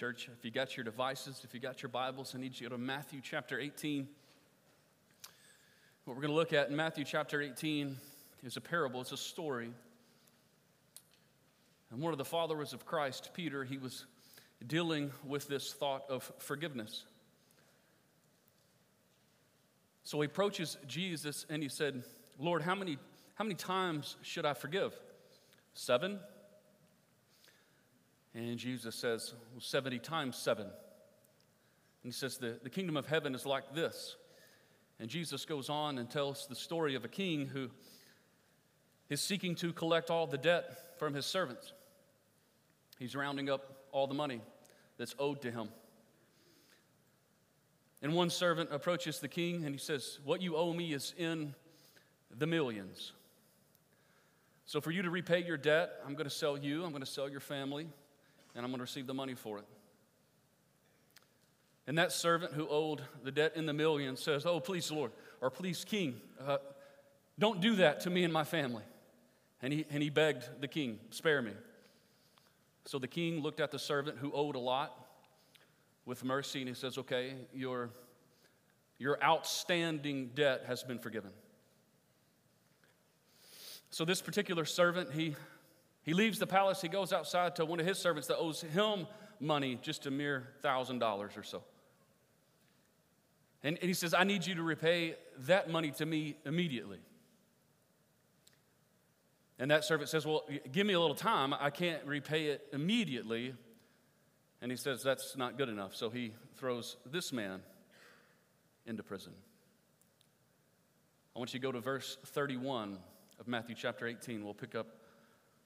church. If you got your devices, if you got your Bibles, I need you to go to Matthew chapter 18. What we're going to look at in Matthew chapter 18 is a parable, it's a story. And one of the followers of Christ, Peter, he was dealing with this thought of forgiveness. So he approaches Jesus and he said, Lord, how many, how many times should I forgive? Seven? And Jesus says, well, 70 times seven. And he says, the, the kingdom of heaven is like this. And Jesus goes on and tells the story of a king who is seeking to collect all the debt from his servants. He's rounding up all the money that's owed to him. And one servant approaches the king and he says, What you owe me is in the millions. So, for you to repay your debt, I'm going to sell you, I'm going to sell your family, and I'm going to receive the money for it. And that servant who owed the debt in the millions says, Oh, please, Lord, or please, King, uh, don't do that to me and my family. And he, and he begged the king, Spare me. So the king looked at the servant who owed a lot with mercy and he says, Okay, your, your outstanding debt has been forgiven. So this particular servant, he, he leaves the palace, he goes outside to one of his servants that owes him money, just a mere thousand dollars or so. And, and he says, I need you to repay that money to me immediately. And that servant says, Well, give me a little time. I can't repay it immediately. And he says, That's not good enough. So he throws this man into prison. I want you to go to verse 31 of Matthew chapter 18. We'll pick up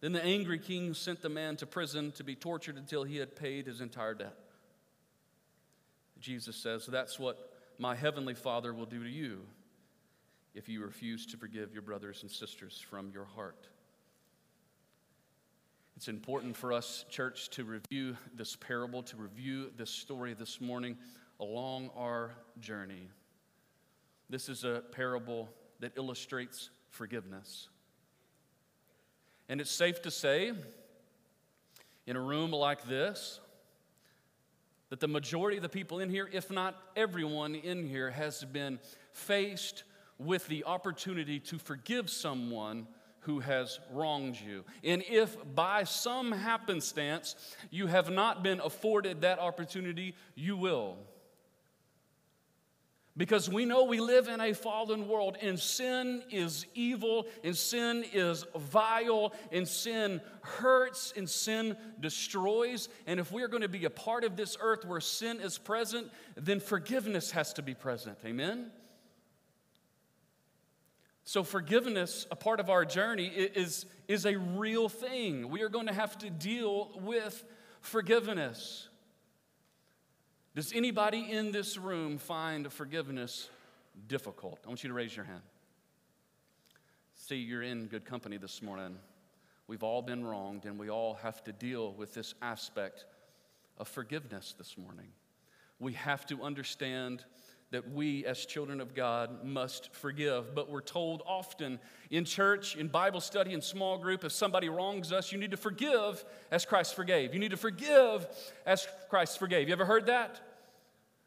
Then the angry king sent the man to prison to be tortured until he had paid his entire debt. Jesus says, That's what my heavenly Father will do to you if you refuse to forgive your brothers and sisters from your heart. It's important for us, church, to review this parable, to review this story this morning along our journey. This is a parable that illustrates forgiveness. And it's safe to say, in a room like this, that the majority of the people in here, if not everyone in here, has been faced with the opportunity to forgive someone who has wronged you. And if by some happenstance you have not been afforded that opportunity, you will. Because we know we live in a fallen world and sin is evil and sin is vile and sin hurts and sin destroys. And if we are going to be a part of this earth where sin is present, then forgiveness has to be present. Amen? So, forgiveness, a part of our journey, is, is a real thing. We are going to have to deal with forgiveness. Does anybody in this room find forgiveness difficult? I want you to raise your hand. See, you're in good company this morning. We've all been wronged, and we all have to deal with this aspect of forgiveness this morning. We have to understand that we as children of God must forgive. But we're told often in church, in Bible study, in small group, if somebody wrongs us, you need to forgive as Christ forgave. You need to forgive as Christ forgave. You ever heard that?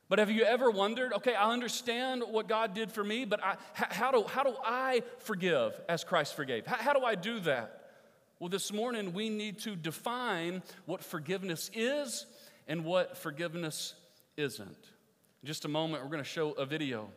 But have you ever wondered, okay, I understand what God did for me, but I, how, do, how do I forgive as Christ forgave? How, how do I do that? Well, this morning we need to define what forgiveness is and what forgiveness isn't. In just a moment, we're going to show a video.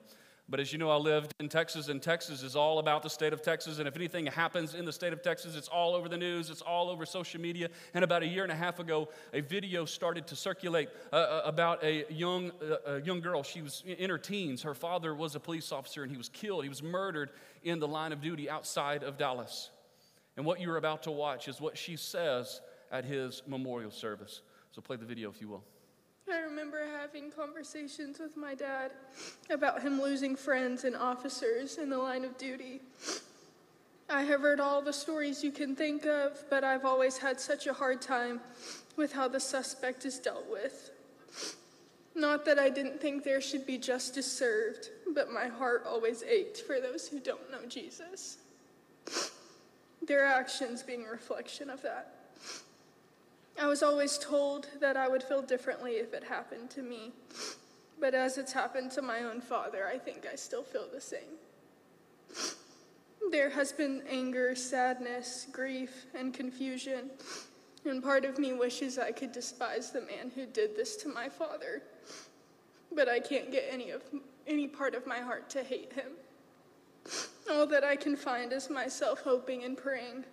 But as you know, I lived in Texas, and Texas is all about the state of Texas. And if anything happens in the state of Texas, it's all over the news, it's all over social media. And about a year and a half ago, a video started to circulate uh, uh about a young, uh, a young girl. She was in her teens. Her father was a police officer, and he was killed. He was murdered in the line of duty outside of Dallas. And what you're about to watch is what she says at his memorial service. So play the video if you will. I remember having conversations with my dad about him losing friends and officers in the line of duty. I have heard all the stories you can think of, but I've always had such a hard time with how the suspect is dealt with. Not that I didn't think there should be justice served, but my heart always ached for those who don't know Jesus. Their actions being a reflection of that. I was always told that I would feel differently if it happened to me. But as it's happened to my own father, I think I still feel the same. There has been anger, sadness, grief, and confusion. And part of me wishes I could despise the man who did this to my father. But I can't get any of any part of my heart to hate him. All that I can find is myself hoping and praying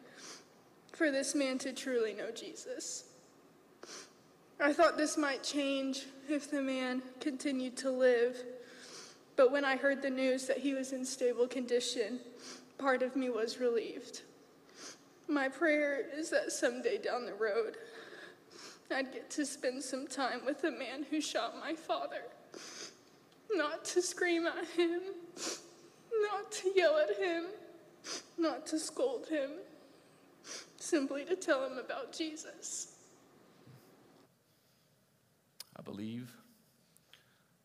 for this man to truly know Jesus. I thought this might change if the man continued to live, but when I heard the news that he was in stable condition, part of me was relieved. My prayer is that someday down the road, I'd get to spend some time with the man who shot my father. Not to scream at him, not to yell at him, not to scold him, simply to tell him about Jesus. Believe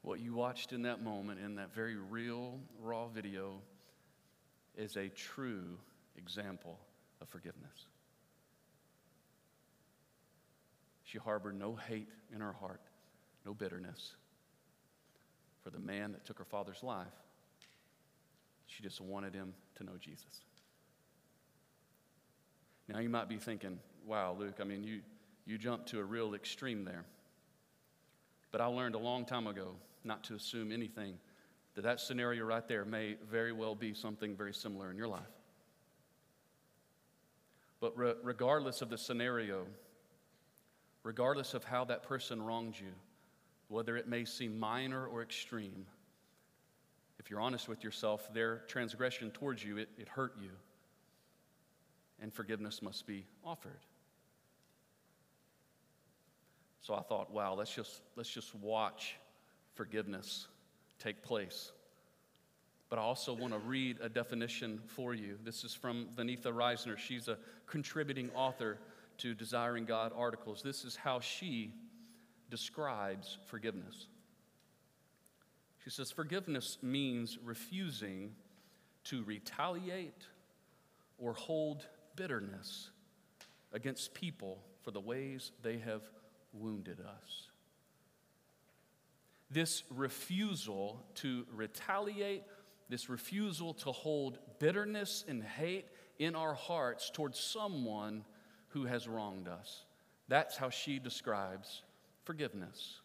what you watched in that moment, in that very real, raw video, is a true example of forgiveness. She harbored no hate in her heart, no bitterness for the man that took her father's life. She just wanted him to know Jesus. Now you might be thinking, wow, Luke, I mean, you, you jumped to a real extreme there. But I learned a long time ago not to assume anything, that that scenario right there may very well be something very similar in your life. But re- regardless of the scenario, regardless of how that person wronged you, whether it may seem minor or extreme, if you're honest with yourself, their transgression towards you, it, it hurt you. And forgiveness must be offered. So I thought, wow, let's just, let's just watch forgiveness take place. But I also want to read a definition for you. This is from Vaneetha Risner. She's a contributing author to Desiring God articles. This is how she describes forgiveness. She says, Forgiveness means refusing to retaliate or hold bitterness against people for the ways they have wounded us. This refusal to retaliate, this refusal to hold bitterness and hate in our hearts towards someone who has wronged us. That's how she describes forgiveness.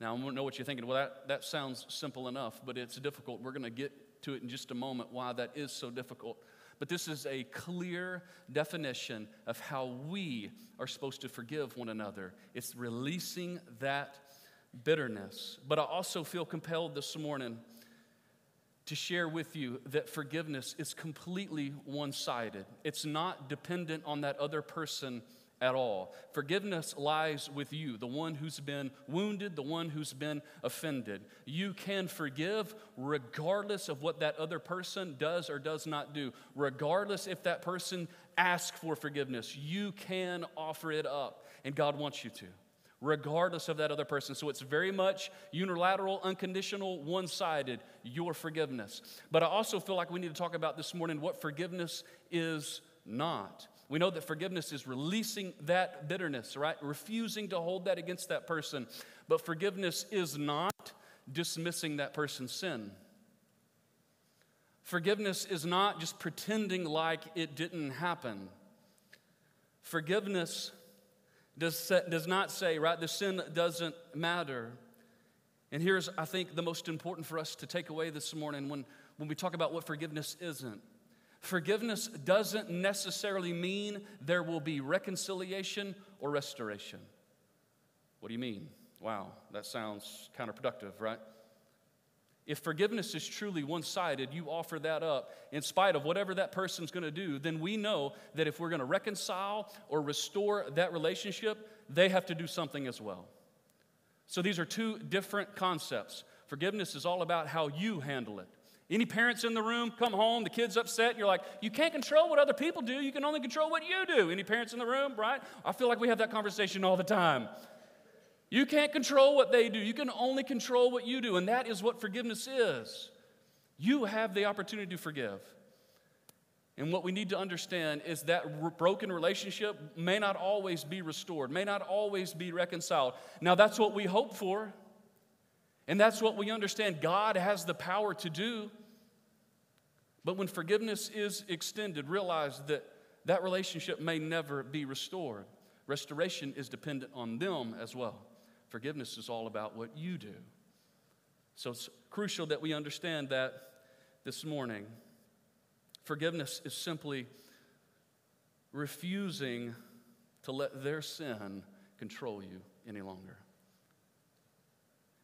Now, I know what you're thinking. Well, that, that sounds simple enough, but it's difficult. We're going to get to it in just a moment why that is so difficult but this is a clear definition of how we are supposed to forgive one another. It's releasing that bitterness. But I also feel compelled this morning to share with you that forgiveness is completely one sided, it's not dependent on that other person at all. Forgiveness lies with you, the one who's been wounded, the one who's been offended. You can forgive regardless of what that other person does or does not do, regardless if that person asks for forgiveness. You can offer it up, and God wants you to. Regardless of that other person. So it's very much unilateral, unconditional, one sided, your forgiveness. But I also feel like we need to talk about this morning what forgiveness is not. We know that forgiveness is releasing that bitterness, right? Refusing to hold that against that person. But forgiveness is not dismissing that person's sin. Forgiveness is not just pretending like it didn't happen. Forgiveness does, does not say, right, the sin doesn't matter. And here's, I think, the most important for us to take away this morning when, when we talk about what forgiveness isn't. Forgiveness doesn't necessarily mean there will be reconciliation or restoration. What do you mean? Wow, that sounds counterproductive, right? If forgiveness is truly one sided, you offer that up in spite of whatever that person's to do, then we know that if we're to reconcile or restore that relationship, they have to do something as well. So these are two different concepts. Forgiveness is all about how you handle it. Any parents in the room come home, the kid's upset, you're like, you can't control what other people do, you can only control what you do. Any parents in the room, right? I feel like we have that conversation all the time. You can't control what they do, you can only control what you do, and that is what forgiveness is. You have the opportunity to forgive. And what we need to understand is that broken relationship may not always be restored, may not always be reconciled. Now, that's what we hope for, and that's what we understand God has the power to do. But when forgiveness is extended, realize that that relationship may never be restored. Restoration is dependent on them as well. Forgiveness is all about what you do. So it's crucial that we understand that this morning. Forgiveness is simply refusing to let their sin control you any longer.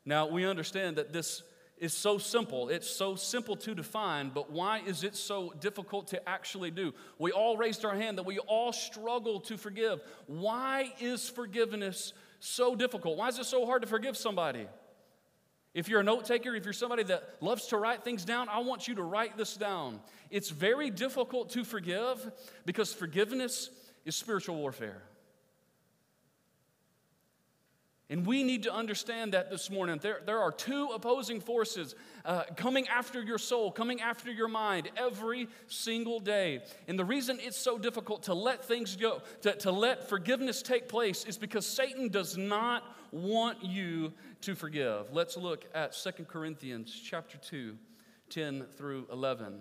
Now, we understand that this is so simple. It's so simple to define, but why is it so difficult to actually do? We all raised our hand that we all struggle to forgive. Why is forgiveness so difficult? Why is it so hard to forgive somebody? If you're a note taker, if you're somebody that loves to write things down, I want you to write this down. It's very difficult to forgive because forgiveness is spiritual warfare. And we need to understand that this morning. There, there are two opposing forces uh, coming after your soul, coming after your mind every single day. And the reason it's so difficult to let things go, to, to let forgiveness take place, is because Satan does not want you to forgive. Let's look at Second Corinthians chapter 2, 10 through 11.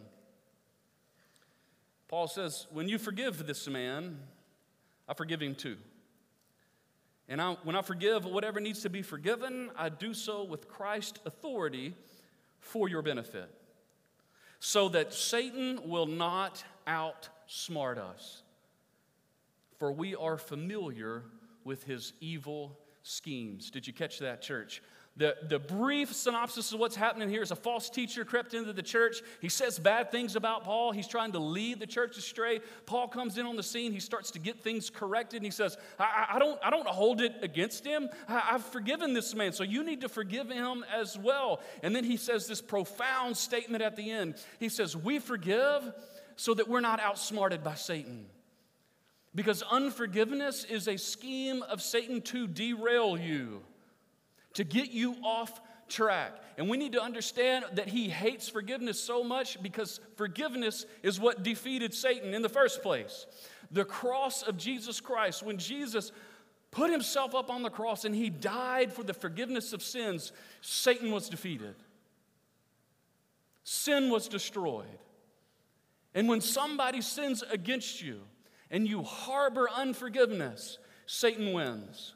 Paul says, When you forgive this man, I forgive him too. And I, when I forgive whatever needs to be forgiven, I do so with Christ's authority for your benefit, so that Satan will not outsmart us. For we are familiar with his evil schemes. Did you catch that, church? The, the brief synopsis of what's happening here is a false teacher crept into the church. He says bad things about Paul. He's trying to lead the church astray. Paul comes in on the scene. He starts to get things corrected. And he says, I, I don't, I don't hold it against him. I, I've forgiven this man, so you need to forgive him as well. And then he says this profound statement at the end. He says, We forgive so that we're not outsmarted by Satan. Because unforgiveness is a scheme of Satan to derail you to get you off track. And we need to understand that he hates forgiveness so much because forgiveness is what defeated Satan in the first place. The cross of Jesus Christ, when Jesus put himself up on the cross and he died for the forgiveness of sins, Satan was defeated. Sin was destroyed. And when somebody sins against you and you harbor unforgiveness, Satan wins.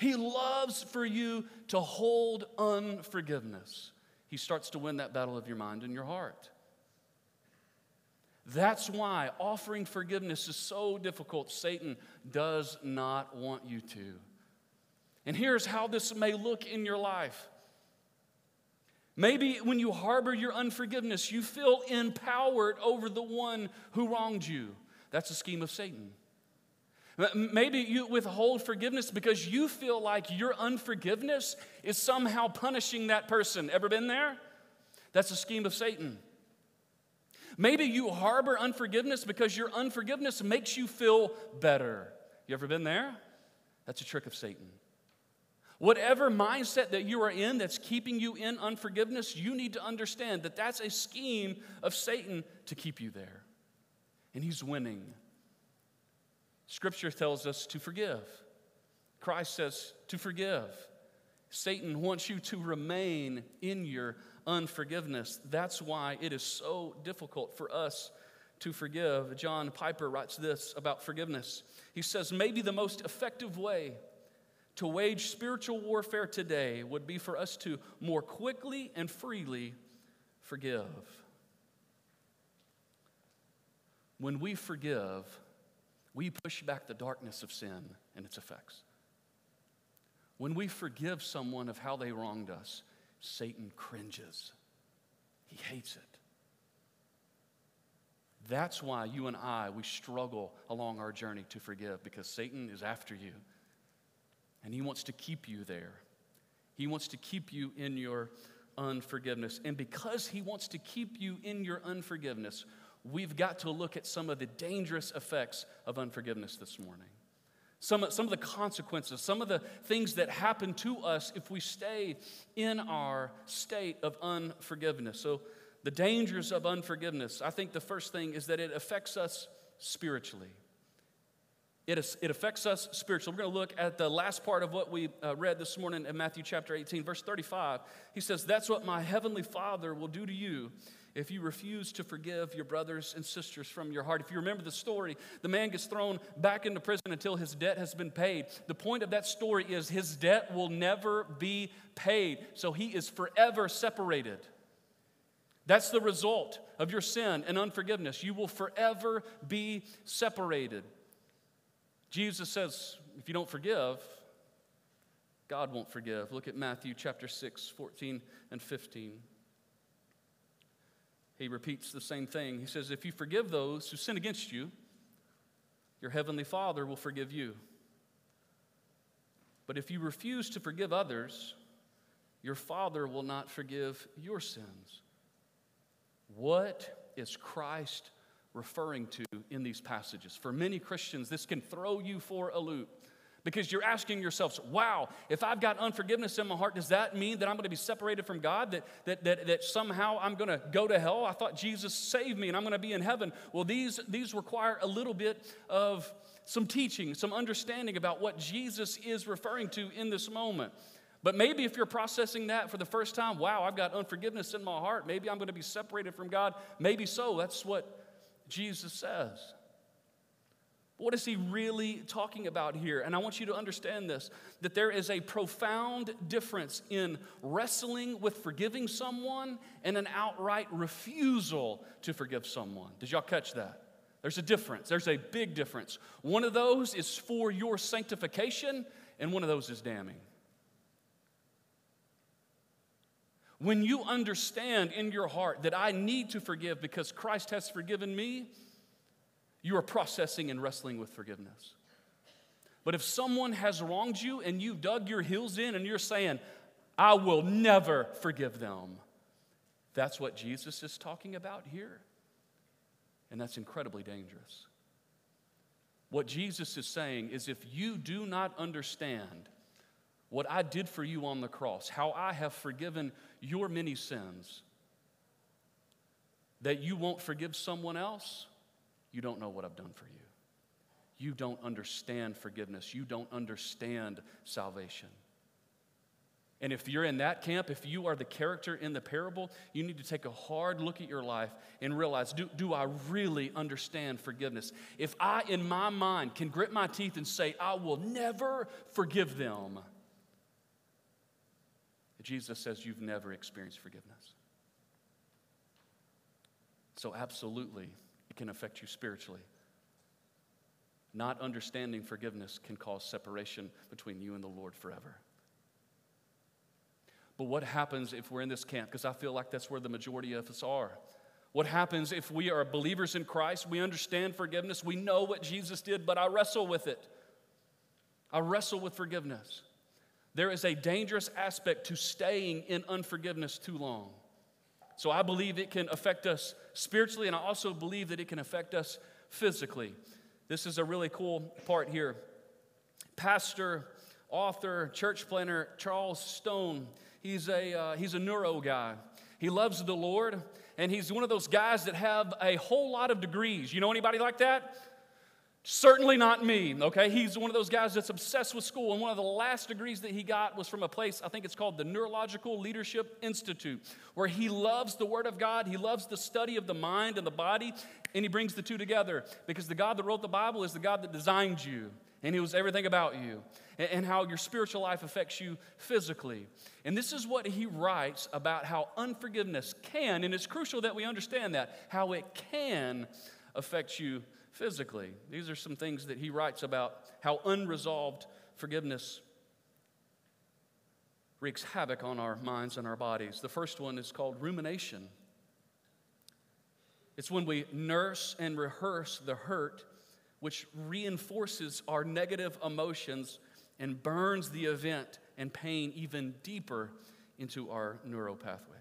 He loves for you to hold unforgiveness. He starts to win that battle of your mind and your heart. That's why offering forgiveness is so difficult. Satan does not want you to. And here's how this may look in your life. Maybe when you harbor your unforgiveness, you feel empowered over the one who wronged you. That's a scheme of Satan. Maybe you withhold forgiveness because you feel like your unforgiveness is somehow punishing that person. Ever been there? That's a scheme of Satan. Maybe you harbor unforgiveness because your unforgiveness makes you feel better. You ever been there? That's a trick of Satan. Whatever mindset that you are in that's keeping you in unforgiveness, you need to understand that that's a scheme of Satan to keep you there. And he's winning. Scripture tells us to forgive. Christ says to forgive. Satan wants you to remain in your unforgiveness. That's why it is so difficult for us to forgive. John Piper writes this about forgiveness. He says, Maybe the most effective way to wage spiritual warfare today would be for us to more quickly and freely forgive. When we forgive, we push back the darkness of sin and its effects. When we forgive someone of how they wronged us, Satan cringes. He hates it. That's why you and I, we struggle along our journey to forgive because Satan is after you. And he wants to keep you there. He wants to keep you in your unforgiveness. And because he wants to keep you in your unforgiveness, we've got to look at some of the dangerous effects of unforgiveness this morning. Some, some of the consequences, some of the things that happen to us if we stay in our state of unforgiveness. So, the dangers of unforgiveness, I think the first thing is that it affects us spiritually. It, is, it affects us spiritually. We're going to look at the last part of what we uh, read this morning in Matthew chapter 18, verse 35. He says, That's what my heavenly Father will do to you if you refuse to forgive your brothers and sisters from your heart. If you remember the story, the man gets thrown back into prison until his debt has been paid. The point of that story is his debt will never be paid, so he is forever separated. That's the result of your sin and unforgiveness. You will forever be separated. Jesus says, if you don't forgive, God won't forgive. Look at Matthew chapter 6, 14 and 15 he repeats the same thing. He says, If you forgive those who sin against you, your heavenly Father will forgive you. But if you refuse to forgive others, your Father will not forgive your sins. What is Christ referring to in these passages? For many Christians, this can throw you for a loop. Because you're asking yourselves, wow, if I've got unforgiveness in my heart, does that mean that I'm going to be separated from God? That, that, that, that somehow I'm going to go to hell? I thought Jesus saved me and I'm going to be in heaven. Well, these, these require a little bit of some teaching, some understanding about what Jesus is referring to in this moment. But maybe if you're processing that for the first time, wow, I've got unforgiveness in my heart. Maybe I'm going to be separated from God. Maybe so. That's what Jesus says. What is he really talking about here? And I want you to understand this that there is a profound difference in wrestling with forgiving someone and an outright refusal to forgive someone. Did y'all catch that? There's a difference. There's a big difference. One of those is for your sanctification, and one of those is damning. When you understand in your heart that I need to forgive because Christ has forgiven me, you are processing and wrestling with forgiveness. But if someone has wronged you and you've dug your heels in and you're saying, I will never forgive them, that's what Jesus is talking about here. And that's incredibly dangerous. What Jesus is saying is if you do not understand what I did for you on the cross, how I have forgiven your many sins, that you won't forgive someone else, you don't know what I've done for you. You don't understand forgiveness. You don't understand salvation. And if you're in that camp, if you are the character in the parable, you need to take a hard look at your life and realize do, do I really understand forgiveness? If I, in my mind, can grit my teeth and say, I will never forgive them, Jesus says you've never experienced forgiveness. So, absolutely, can affect you spiritually. Not understanding forgiveness can cause separation between you and the Lord forever. But what happens if we're in this camp? Because I feel like that's where the majority of us are. What happens if we are believers in Christ? We understand forgiveness. We know what Jesus did, but I wrestle with it. I wrestle with forgiveness. There is a dangerous aspect to staying in unforgiveness too long. So I believe it can affect us spiritually, and I also believe that it can affect us physically. This is a really cool part here. Pastor, author, church planter Charles Stone, he's a, uh, he's a neuro guy. He loves the Lord, and he's one of those guys that have a whole lot of degrees. You know anybody like that? Certainly not me, okay? He's one of those guys that's obsessed with school, and one of the last degrees that he got was from a place, I think it's called the Neurological Leadership Institute, where he loves the Word of God, he loves the study of the mind and the body, and he brings the two together because the God that wrote the Bible is the God that designed you, and he was everything about you, and how your spiritual life affects you physically. And this is what he writes about how unforgiveness can, and it's crucial that we understand that, how it can affect you physically. These are some things that he writes about how unresolved forgiveness wreaks havoc on our minds and our bodies. The first one is called rumination. It's when we nurse and rehearse the hurt, which reinforces our negative emotions and burns the event and pain even deeper into our neural pathways.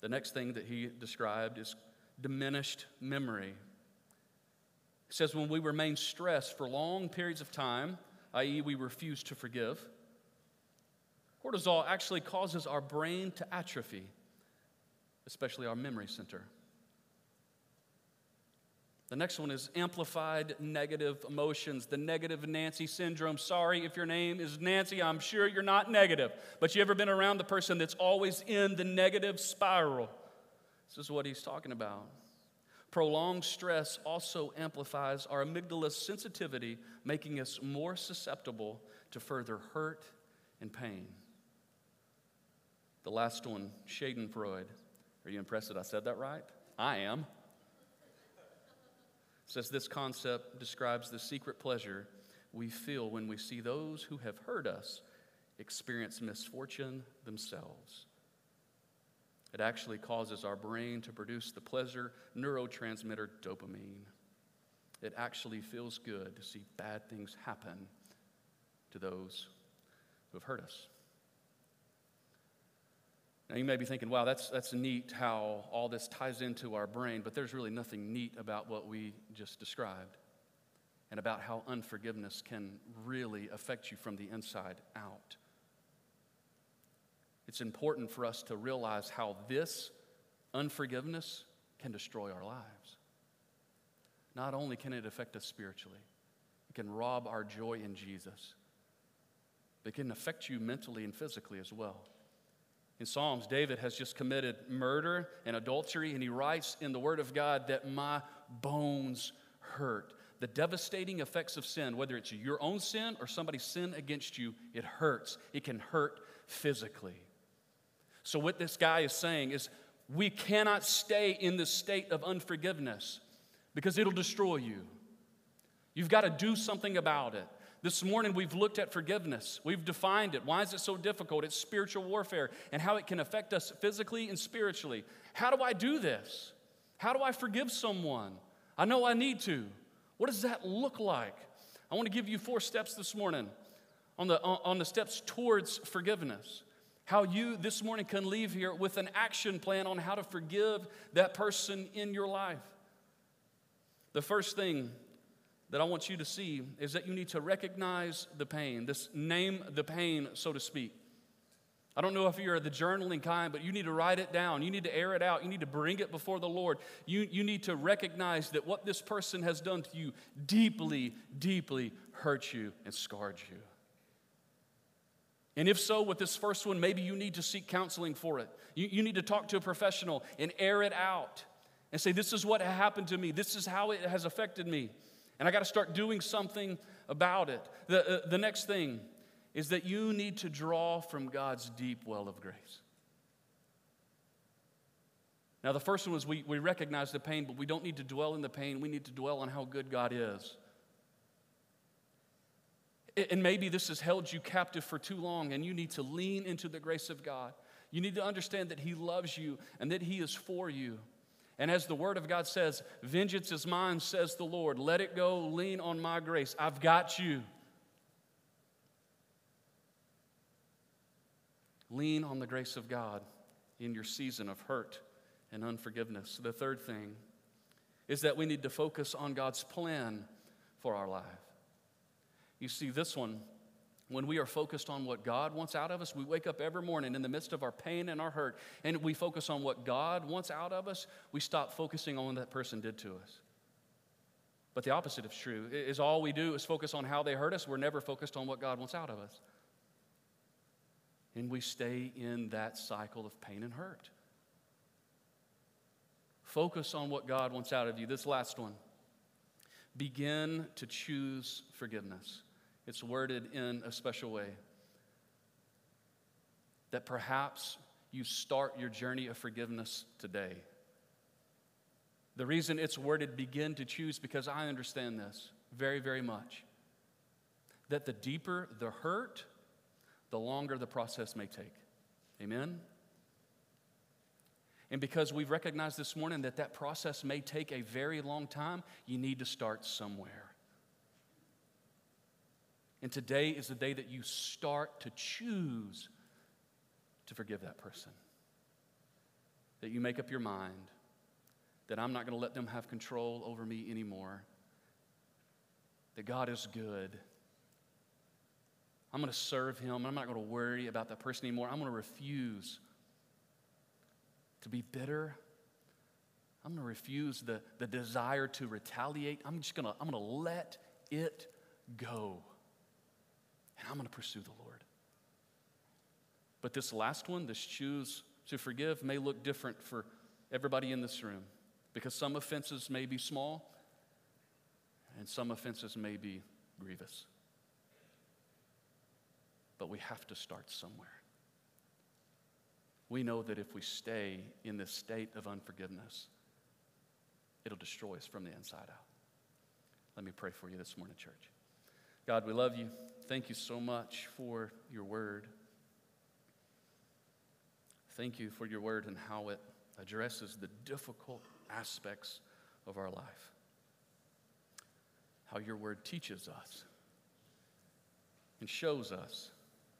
The next thing that he described is diminished memory. He says, when we remain stressed for long periods of time, i.e., we refuse to forgive, cortisol actually causes our brain to atrophy, especially our memory center. The next one is amplified negative emotions, the negative Nancy syndrome. Sorry if your name is Nancy, I'm sure you're not negative, but you ever been around the person that's always in the negative spiral? This is what he's talking about. Prolonged stress also amplifies our amygdala's sensitivity, making us more susceptible to further hurt and pain. The last one, Schadenfreude. Are you impressed that I said that right? I am. says this concept describes the secret pleasure we feel when we see those who have hurt us experience misfortune themselves. It actually causes our brain to produce the pleasure neurotransmitter dopamine. It actually feels good to see bad things happen to those who have hurt us. Now, you may be thinking, wow, that's, that's neat how all this ties into our brain, but there's really nothing neat about what we just described and about how unforgiveness can really affect you from the inside out. It's important for us to realize how this unforgiveness can destroy our lives. Not only can it affect us spiritually, it can rob our joy in Jesus, but it can affect you mentally and physically as well. In Psalms, David has just committed murder and adultery, and he writes in the Word of God that my bones hurt. The devastating effects of sin, whether it's your own sin or somebody's sin against you, it hurts. It can hurt physically. So, what this guy is saying is, we cannot stay in this state of unforgiveness because it'll destroy you. You've got to do something about it. This morning, we've looked at forgiveness. We've defined it. Why is it so difficult? It's spiritual warfare and how it can affect us physically and spiritually. How do I do this? How do I forgive someone? I know I need to. What does that look like? I want to give you four steps this morning on the, on the steps towards forgiveness how you this morning can leave here with an action plan on how to forgive that person in your life. The first thing that I want you to see is that you need to recognize the pain, this name the pain, so to speak. I don't know if you're the journaling kind, but you need to write it down. You need to air it out. You need to bring it before the Lord. You, you need to recognize that what this person has done to you deeply, deeply hurt you and scarred you. And if so, with this first one, maybe you need to seek counseling for it. You, you need to talk to a professional and air it out and say, This is what happened to me. This is how it has affected me. And I got to start doing something about it. The, uh, the next thing is that you need to draw from God's deep well of grace. Now, the first one was we, we recognize the pain, but we don't need to dwell in the pain. We need to dwell on how good God is. And maybe this has held you captive for too long, and you need to lean into the grace of God. You need to understand that He loves you and that He is for you. And as the Word of God says, vengeance is mine, says the Lord. Let it go, lean on my grace. I've got you. Lean on the grace of God in your season of hurt and unforgiveness. The third thing is that we need to focus on God's plan for our life. You see, this one, when we are focused on what God wants out of us, we wake up every morning in the midst of our pain and our hurt, and we focus on what God wants out of us, we stop focusing on what that person did to us. But the opposite is true. Is all we do is focus on how they hurt us. We're never focused on what God wants out of us. And we stay in that cycle of pain and hurt. Focus on what God wants out of you. This last one. Begin to choose forgiveness. It's worded in a special way. That perhaps you start your journey of forgiveness today. The reason it's worded begin to choose because I understand this very, very much. That the deeper the hurt, the longer the process may take. Amen? And because we've recognized this morning that that process may take a very long time, you need to start somewhere. And today is the day that you start to choose to forgive that person. That you make up your mind that I'm not going to let them have control over me anymore. That God is good. I'm going to serve Him. I'm not going to worry about that person anymore. I'm going to refuse to be bitter. I'm going to refuse the, the desire to retaliate. I'm just going to, I'm going to let it go. And I'm going to pursue the Lord. But this last one, this choose to forgive, may look different for everybody in this room because some offenses may be small and some offenses may be grievous. But we have to start somewhere. We know that if we stay in this state of unforgiveness, it'll destroy us from the inside out. Let me pray for you this morning, church. God, we love you. Thank you so much for your word. Thank you for your word and how it addresses the difficult aspects of our life. How your word teaches us and shows us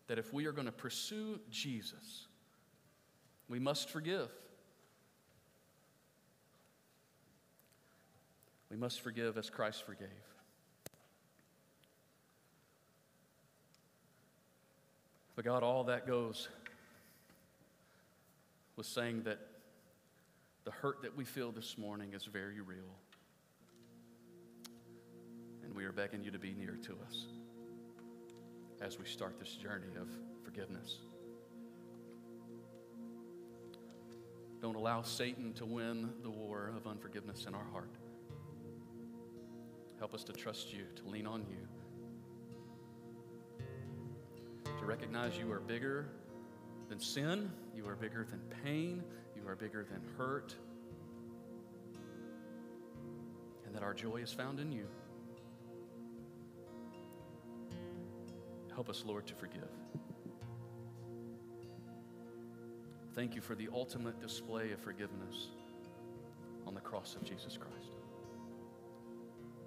that if we are going to pursue Jesus, we must forgive. We must forgive as Christ forgave. But God, all that goes with saying that the hurt that we feel this morning is very real. And we are begging you to be near to us as we start this journey of forgiveness. Don't allow Satan to win the war of unforgiveness in our heart. Help us to trust you, to lean on you, recognize you are bigger than sin, you are bigger than pain, you are bigger than hurt, and that our joy is found in you. Help us, Lord, to forgive. Thank you for the ultimate display of forgiveness on the cross of Jesus Christ.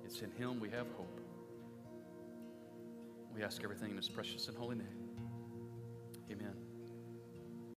It's in Him we have hope. We ask everything in His precious and holy name.